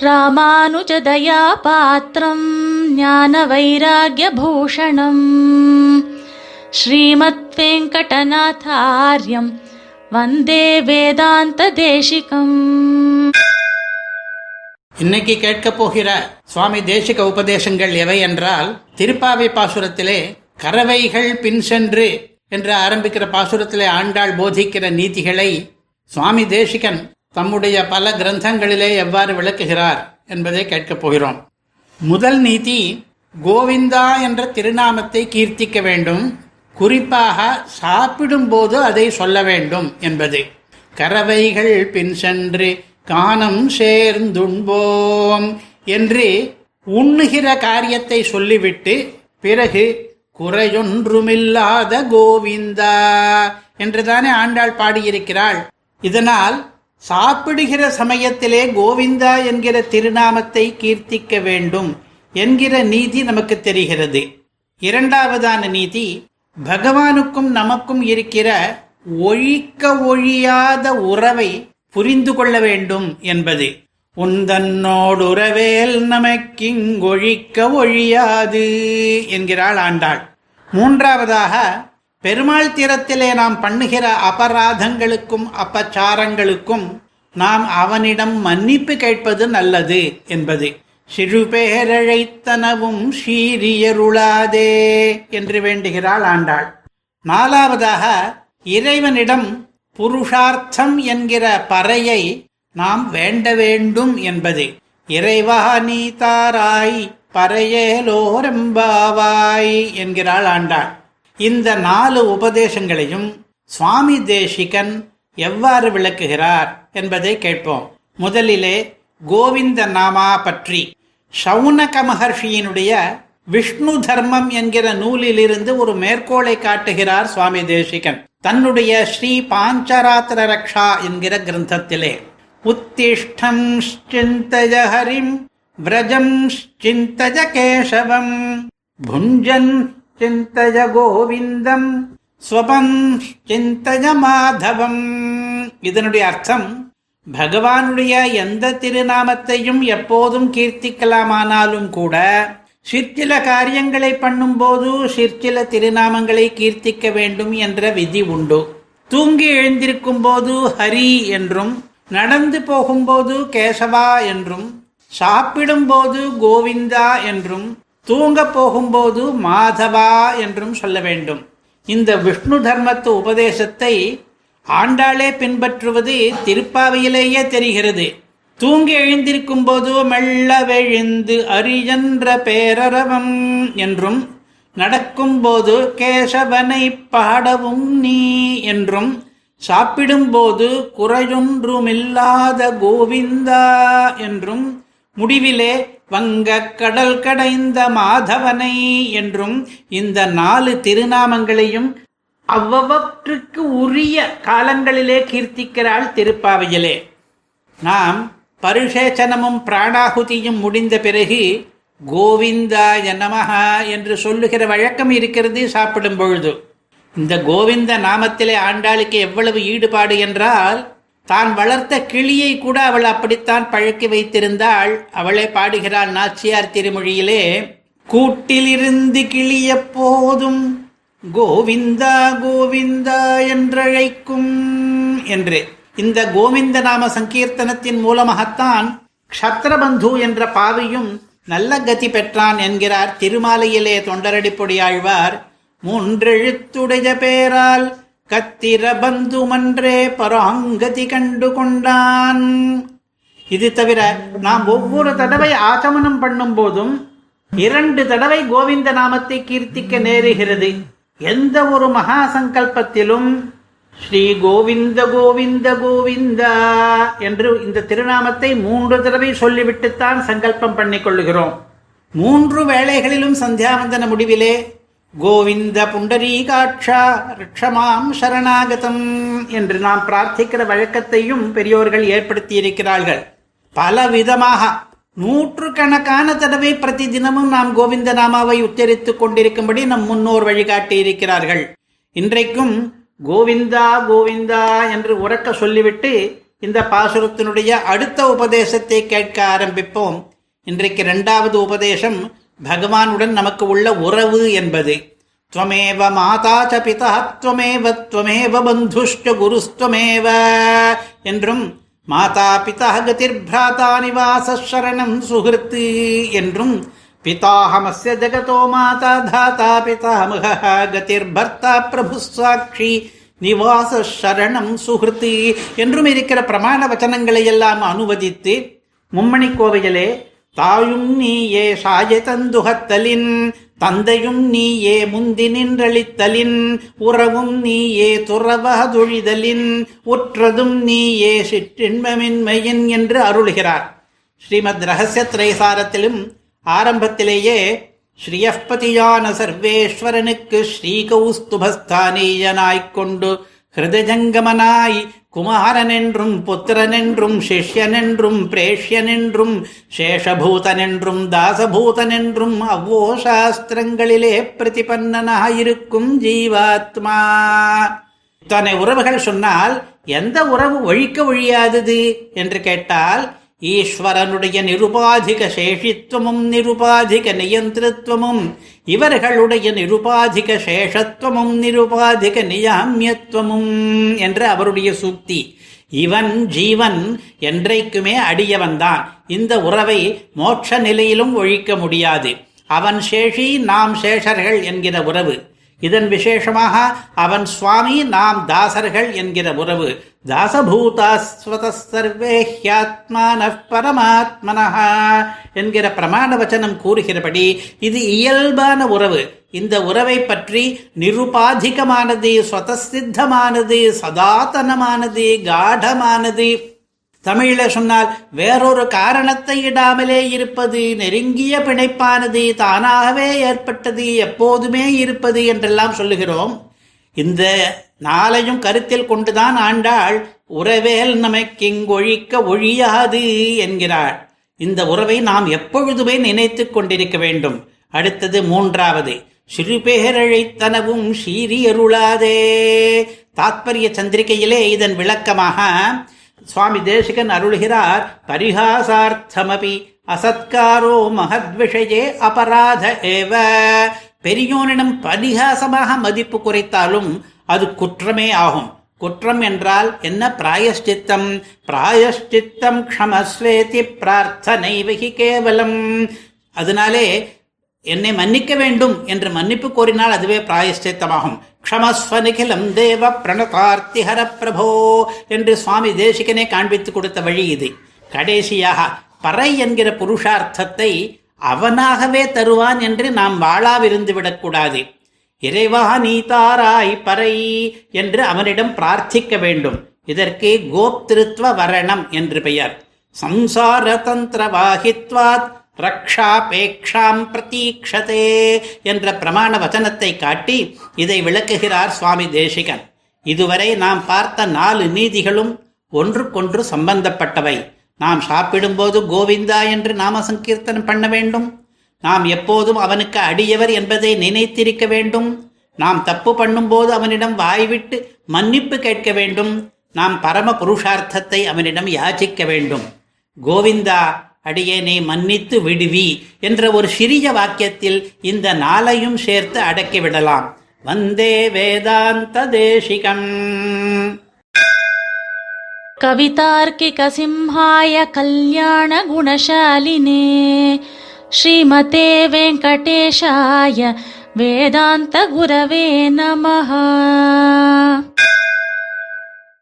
ராமானுஜதயா பாத்திரம் ஞான வைராகியபூஷணம் ஸ்ரீமத் வெங்கடநாதாரியம் வந்தே வேதாந்த தேசிகம் இன்னைக்கு கேட்கப் போகிற சுவாமி தேசிக உபதேசங்கள் எவை என்றால் திருப்பாவை பாசுரத்திலே கறவைகள் பின் சென்று என்று ஆரம்பிக்கிற பாசுரத்திலே ஆண்டாள் போதிக்கிற நீதிகளை சுவாமி தேசிகன் தம்முடைய பல கிரந்தங்களிலே எவ்வாறு விளக்குகிறார் என்பதை கேட்கப் போகிறோம். முதல் நீதி கோவிந்தா என்ற திருநாமத்தை கீர்த்திக்க வேண்டும். குறிப்பாக சாப்பிடும்போது அதை சொல்ல வேண்டும் என்பது. கறவைகள் பின் சென்று காணம் சேர்ந்துண்போம் என்று உண்ணுகிற காரியத்தை சொல்லிவிட்டு பிறகு குறையொன்றுமில்லாத கோவிந்தா என்றுதானே ஆண்டாள் பாடியிருக்கிறாள். இதனால் சாப்பிடுகிற சமயத்திலே கோவிந்தா என்கிற திருநாமத்தை கீர்த்திக்க வேண்டும் என்கிற நீதி நமக்கு தெரிகிறது. இரண்டாவதான நீதி பகவானுக்கும் நமக்கும் இருக்கிற ஒழிக்க ஒழியாத உறவை புரிந்து கொள்ள வேண்டும் என்பது. உந்தன்னோடுறவேல் நமக்கிங்கொழிக்க ஒழியாது என்கிறாள் ஆண்டாள். மூன்றாவதாக பெருமாள் தீரத்திலே நாம் பண்ணுகிற அபராதங்களுக்கும் அபச்சாரங்களுக்கும் நாம் அவனிடம் மன்னிப்பு கேட்பது நல்லது என்பது. சிறுபேரழைத்தனவும் சீரியருளாதே என்று வேண்டுகிறாள் ஆண்டாள். நாலாவதாக இறைவனிடம் புருஷார்த்தம் என்கிற பறையை நாம் வேண்ட வேண்டும் என்பது. இறைவா நீ தாராய் பறையேலோரம்பாவாய் என்கிறாள் ஆண்டாள். இந்த நாலு உபதேசங்களையும் சுவாமி தேசிகன் எவ்வாறு விளக்குகிறார் என்பதை கேட்போம். முதலிலே கோவிந்த நாமா பற்றி சவுனக மகர்ஷியினுடைய விஷ்ணு தர்மம் என்கிற நூலிலிருந்து ஒரு மேற்கோளை காட்டுகிறார் சுவாமி தேசிகன். தன்னுடைய ஸ்ரீ பாஞ்சராத்திர ரக்ஷா என்கிற கிரந்தத்திலே. உத்திஷ்டம் சிந்தய ஹரிம் விரஜம் சிந்தய கேசவம் புஞ்சன் சிந்தய கோவிந்தம் ஸ்வபம் சிந்தய மாதவம் இதனுடைய அர்த்தம் பகவானுடைய எந்த திருநாமத்தையும் எப்போதும் கீர்த்திக்கலாமானாலும் கூட சிற்சில காரியங்களை பண்ணும்போது சிற்சில திருநாமங்களை கீர்த்திக்க வேண்டும் என்ற விதி உண்டு. தூங்கி எழுந்திருக்கும் போது ஹரி என்றும் நடந்து போகும்போது கேசவா என்றும் சாப்பிடும்போது கோவிந்தா என்றும் தூங்க போகும்போது மாதவா என்றும் சொல்ல வேண்டும். இந்த விஷ்ணு தர்மத்து உபதேசத்தை ஆண்டாளே பின்பற்றுவது திருப்பாவையிலேயே தெரிகிறது. தூங்கி எழுந்திருக்கும் போது மெல்ல வெழுந்து அரியன்ற பேரரவம் என்றும் நடக்கும்போது கேசவனை பாடவும் நீ என்றும் சாப்பிடும்போது குறையொன்றுமில்லாத கோவிந்தா என்றும் முடிவிலே வங்க கடல் கடைந்த மாதவனை என்றும் இந்த நாலு திருநாமங்களையும் அவ்வவற்றுக்கு உரிய காலங்களிலே கீர்த்திக்கிறாள் திருப்பாவையிலே. நாம் பருஷேச்சனமும் பிராணாகுதியும் முடிந்த பிறகு கோவிந்தாய நமஹா என்று சொல்லுகிற வழக்கம் இருக்கிறது சாப்பிடும் பொழுது இந்த கோவிந்த நாமத்திலே ஆண்டாளுக்கு எவ்வளவு ஈடுபாடு என்றால் தான் வளர்த்த கிளியை கூட அவள் அப்படித்தான் பழக்கி வைத்திருந்தாள். அவளே பாடுகிறாள் நாச்சியார் திருமொழியிலே கூட்டிலிருந்து கிளிய போதும் கோவிந்தா கோவிந்தா என்றழைக்கும் என்று. இந்த கோவிந்த நாம சங்கீர்த்தனத்தின் மூலமாகத்தான் க்ஷத்ரபந்து என்ற பாவியும் நல்ல கதி பெற்றான் என்கிறார். திருமாலையிலே தொண்டரடிப்பொடியாழ்வார் மூன்றெழுத்துடைய பேரால் கத்திர பந்துமன்றே பராங்கதி கண்டு கொண்டான் இது தவிர நாம் ஒவ்வொரு தடவை ஆச்சமனம் பண்ணும் போதும் இரண்டு தடவை கோவிந்த நாமத்தை கீர்த்திக்க நேருகிறது. எந்த ஒரு மகா சங்கல்பத்திலும் ஸ்ரீ கோவிந்த கோவிந்த கோவிந்தா என்று இந்த திருநாமத்தை மூன்று தடவை சொல்லிவிட்டுத்தான் சங்கல்பம் பண்ணிக் கொள்ளுகிறோம். மூன்று வேளைகளிலும் சந்தியாவந்தன முடிவிலே கோவிந்த புண்டரீகாட்சா ரிக்ஷமாம் சரணாகதம் என்று நாம் பிரார்த்திக்கிற வழக்கத்தையும் பெரியோர்கள் ஏற்படுத்தி இருக்கிறார்கள் பல விதமாக நூற்றுக்கணக்கான தடவை பிரதி தினமும் நாம் கோவிந்த நாமாவை உச்சரித்துக் கொண்டிருக்கும்படி நம் முன்னோர் வழிகாட்டி இருக்கிறார்கள் இன்றைக்கும் கோவிந்தா கோவிந்தா என்று உறக்க சொல்லிவிட்டு இந்த பாசுரத்தினுடைய அடுத்த உபதேசத்தை கேட்க ஆரம்பிப்போம். இன்றைக்கு இரண்டாவது உபதேசம் பகவானுடன் நமக்கு உள்ள உறவு என்பது. துவமேவ மாதா ச பிதா துவமேவ துவமேவ பந்துஷ்ட குருஸ்துவமேவ என்றும் மாதா பிதா கதிர் பிராதா நிவாச சரணம் சுகிருத்து என்றும் பிதாஹமஸ்ய ஜகதோ மாதா தாத்தா பிதாமக கதிர் பர்த்தா பிரபு சாட்சி நிவாச சரணம் சுகிருத்து என்றும் இருக்கிற பிரமாண வச்சனங்களை எல்லாம் அனுவதித்து மும்மணி கோவையிலே தாயும் நீயே சாய தந்துகத்தலின் தந்தையும் நீயே முந்தி நின்றளித்தலின் உறவும் நீயே துறவதுழிதலின் உற்றதும் நீயே சிற்றின்பமின்மையின் என்று அருளுகிறார். ஸ்ரீமத் ரகசிய திரைசாரத்திலும் ஆரம்பத்திலேயே ஸ்ரீயப்பதியான சர்வேஸ்வரனுக்கு ஸ்ரீகௌஸ்துபஸ்தானீயனாய்க் கொண்டு ஹிருதஜங்கமனாய் குமாரனென்றும் புத்திரனென்றும் சிஷ்யனென்றும் பிரேஷ்யனென்றும் சேஷபூதனென்றும் தாசபூதனென்றும் அவ்வோ சாஸ்திரங்களிலே பிரதிபன்னனாயிருக்கும் ஜீவாத்மா இத்தனை உறவுகள் சொன்னால் எந்த உறவு ஒழிக்க ஒழியாதது என்று கேட்டால் ஈஸ்வரனுடைய நிருபாதிக சேஷித்துவமும் நிருபாதிக நியந்திரத்துவமும் இவர்களுடைய நிருபாதிக சேஷத்துவமும் நிருபாதிக நியாமியத்துவமும் என்ற அவருடைய சூக்தி. இவன் ஜீவன் என்றைக்குமே அடியவன்தான். இந்த உறவை மோட்ச நிலையிலும் ஒழிக்க முடியாது. அவன் சேஷி நாம் சேஷர்கள் என்கிற உறவு. இதன் விசேஷமாக அவன் சுவாமி நாம் தாசர்கள் என்கிற உறவு. தாசபூதாஸ்வத சர்வே ஹியாத்மான பரமாத்மன என்கிற பிரமாண வச்சனம் கூறுகிறபடி இது இயல்பான உறவு. இந்த உறவை பற்றி நிருபாதிகமானது ஸ்வதசித்தமானது சதாத்தனமானது காடமானது. தமிழில சொன்னால் வேறொரு காரணத்தை இடாமலே இருப்பது நெருங்கிய பிணைப்பானது தானாகவே ஏற்பட்டது எப்போதுமே இருப்பது என்றெல்லாம் சொல்லுகிறோம். இந்த நாளையும் கருத்தில் கொண்டுதான் ஆண்டாள் உறவேல் நமக்கிங்கொழிக்க ஒழியாது என்கிறாள். இந்த உறவை நாம் எப்பொழுதுமே நினைத்து கொண்டிருக்க வேண்டும். அடுத்தது மூன்றாவது சிறுபேரழைத்தனவும் சீரியருளாதே தாத்பரிய சந்திரிகையிலே இதன் விளக்கமாக சுவாமி தேசிகன் அருள்கிறார் பரிகாசார்த்தமபி அசத்காரோ மகத்விஷயே அபராத ஏவ. பெரியோனிடம் பரிகாசமாக மதிப்பு குறைத்தாலும் அது குற்றமே ஆகும். குற்றம் என்றால் என்ன பிராயஷ்டித்தம்? பிராயஷ்டித்தம் க்ஷமஸ்வேதி பிரார்த்தனை வகி கேவலம். அதனாலே என்னை மன்னிக்க வேண்டும் என்று மன்னிப்பு கோரினால் அதுவே பிராயஷ்டித்தமாகும். க்ஷமஸ்வனிகிலம் தேவ பிரணதார்த்திஹர பிரபோ என்று சுவாமி தேசிகனே காண்பித்து கொடுத்த வழி இது. கடைசியாக பறை என்கிற புருஷார்த்தத்தை அவனாகவே தருவான் என்று நாம் வாழாவிருந்து விடக்கூடாது. இறைவா நீதாராய் பறை என்று அவனிடம் பிரார்த்திக்க வேண்டும். இதற்கு கோப்திருத்வ வரணம் என்று பெயர். சம்சார தந்திர வாகித்வாத் ரக்ஷாபேக்ஷாம் பிரதீக்ஷதே என்ற பிரமாண வச்சனத்தை காட்டி இதை விளக்குகிறார் சுவாமி தேசிகன். இதுவரை நாம் பார்த்த நாலு நீதிகளும் ஒன்றுக்கொன்று சம்பந்தப்பட்டவை. நாம் சாப்பிடும்போது கோவிந்தா என்று நாம சங்கீர்த்தனம் பண்ண வேண்டும். நாம் எப்போதும் அவனுக்கு அடியவர் என்பதை நினைத்திருக்க வேண்டும். நாம் தப்பு பண்ணும்போது அவனிடம் வாய்விட்டு மன்னிப்பு கேட்க வேண்டும். நாம் பரம புருஷார்த்தத்தை அவனிடம் யாச்சிக்க வேண்டும். கோவிந்தா அடியேனை மன்னித்து விடுவி என்ற ஒரு சிறிய வாக்கியத்தில் இந்த நாளையும் சேர்த்து அடக்கிவிடலாம் வந்தே வேதாந்த தேசிகம் कवितार्किकसिंहाय कल्याणगुणशालिने श्रीमते वेङ्कटेशाय वेदान्तगुरवे नमः